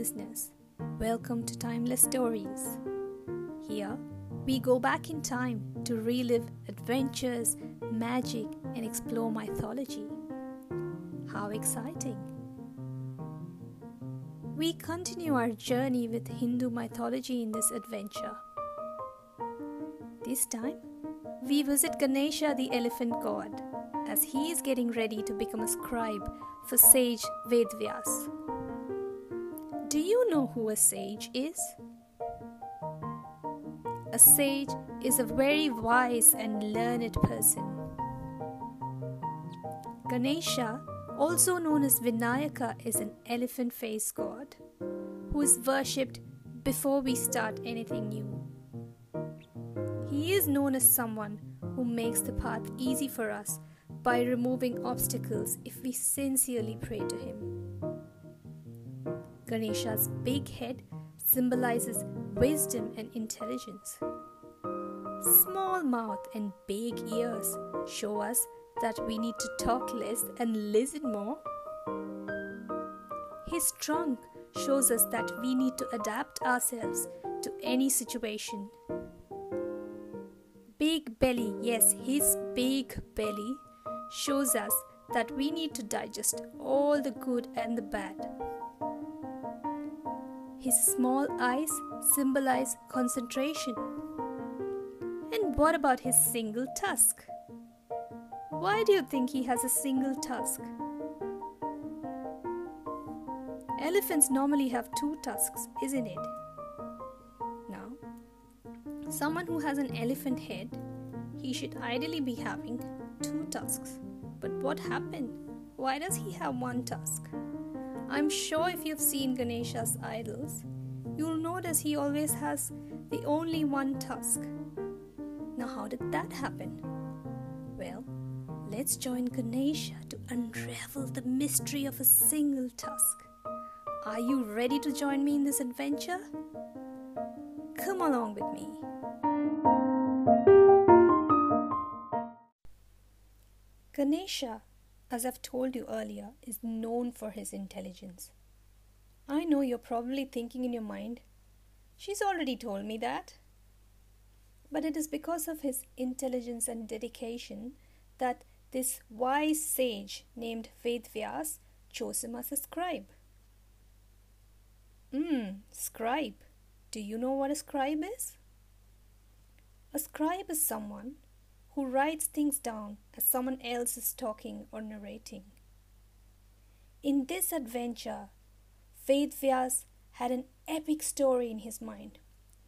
listeners. Welcome to Timeless Stories. Here, we go back in time to relive adventures, magic, and explore mythology. How exciting! We continue our journey with Hindu mythology in this adventure. This time, we visit Ganesha the elephant god as he is getting ready to become a scribe for sage Vedvyas. Know who a sage is? A sage is a very wise and learned person. Ganesha, also known as Vinayaka, is an elephant faced god who is worshipped before we start anything new. He is known as someone who makes the path easy for us by removing obstacles if we sincerely pray to him. Ganesha's big head symbolizes wisdom and intelligence. Small mouth and big ears show us that we need to talk less and listen more. His trunk shows us that we need to adapt ourselves to any situation. Big belly, yes, his big belly shows us that we need to digest all the good and the bad. His small eyes symbolize concentration. And what about his single tusk? Why do you think he has a single tusk? Elephants normally have two tusks, isn't it? Now, someone who has an elephant head, he should ideally be having two tusks. But what happened? Why does he have one tusk? I'm sure if you've seen Ganesha's idols, you'll notice he always has the only one tusk. Now, how did that happen? Well, let's join Ganesha to unravel the mystery of a single tusk. Are you ready to join me in this adventure? Come along with me. Ganesha as I've told you earlier, is known for his intelligence. I know you're probably thinking in your mind, she's already told me that. But it is because of his intelligence and dedication that this wise sage named Vedvyas chose him as a scribe. Hmm, scribe. Do you know what a scribe is? A scribe is someone who writes things down as someone else is talking or narrating. In this adventure, Vedvyas had an epic story in his mind,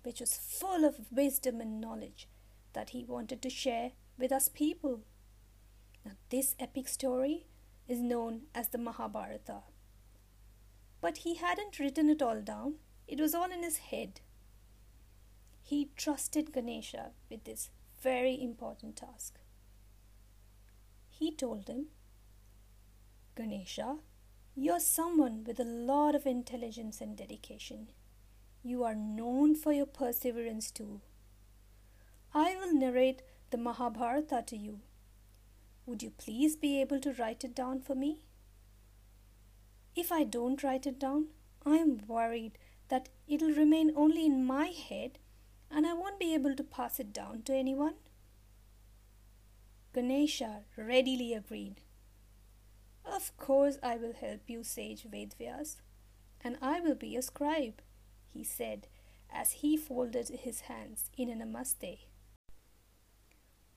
which was full of wisdom and knowledge that he wanted to share with us people. Now, this epic story is known as the Mahabharata. But he hadn't written it all down, it was all in his head. He trusted Ganesha with this very important task. He told him, Ganesha, you're someone with a lot of intelligence and dedication. You are known for your perseverance too. I will narrate the Mahabharata to you. Would you please be able to write it down for me? If I don't write it down, I am worried that it'll remain only in my head and I won't be able to pass it down to anyone. Ganesha readily agreed. Of course, I will help you, sage Vedvyas, and I will be a scribe, he said as he folded his hands in a namaste.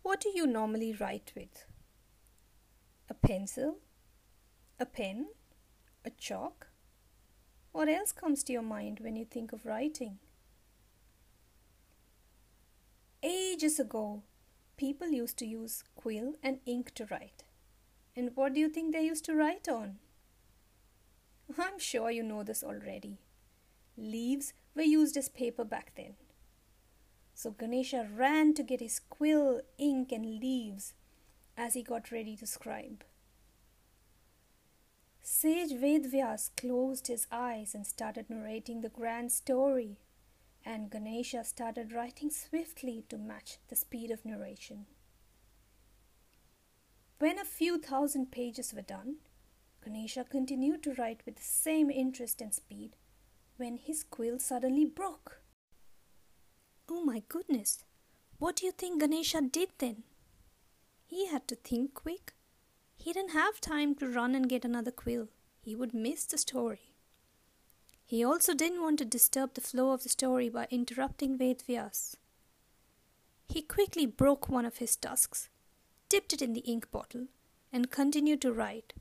What do you normally write with? A pencil? A pen? A chalk? What else comes to your mind when you think of writing? Ages ago, people used to use quill and ink to write. And what do you think they used to write on? I'm sure you know this already. Leaves were used as paper back then. So Ganesha ran to get his quill, ink, and leaves as he got ready to scribe. Sage Vedvyas closed his eyes and started narrating the grand story and Ganesha started writing swiftly to match the speed of narration. When a few thousand pages were done, Ganesha continued to write with the same interest and speed when his quill suddenly broke. Oh my goodness! What do you think Ganesha did then? He had to think quick. He didn't have time to run and get another quill. He would miss the story. He also didn't want to disturb the flow of the story by interrupting Vedvyas. He quickly broke one of his tusks, dipped it in the ink bottle, and continued to write,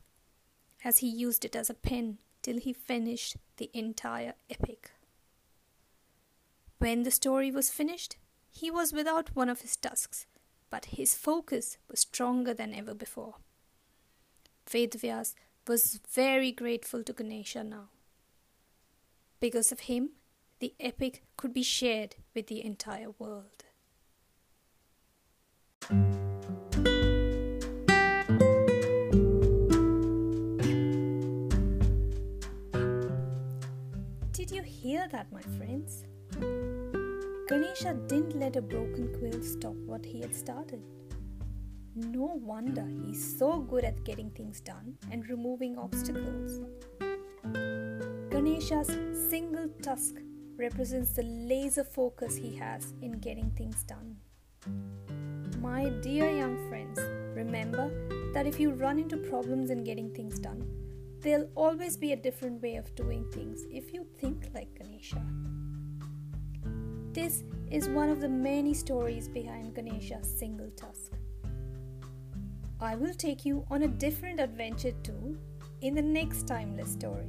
as he used it as a pen till he finished the entire epic. When the story was finished, he was without one of his tusks, but his focus was stronger than ever before. Vedvyas was very grateful to Ganesha now. Because of him, the epic could be shared with the entire world. Did you hear that, my friends? Ganesha didn't let a broken quill stop what he had started. No wonder he's so good at getting things done and removing obstacles. Ganesha's single tusk represents the laser focus he has in getting things done. My dear young friends, remember that if you run into problems in getting things done, there'll always be a different way of doing things if you think like Ganesha. This is one of the many stories behind Ganesha's single tusk. I will take you on a different adventure too in the next timeless story.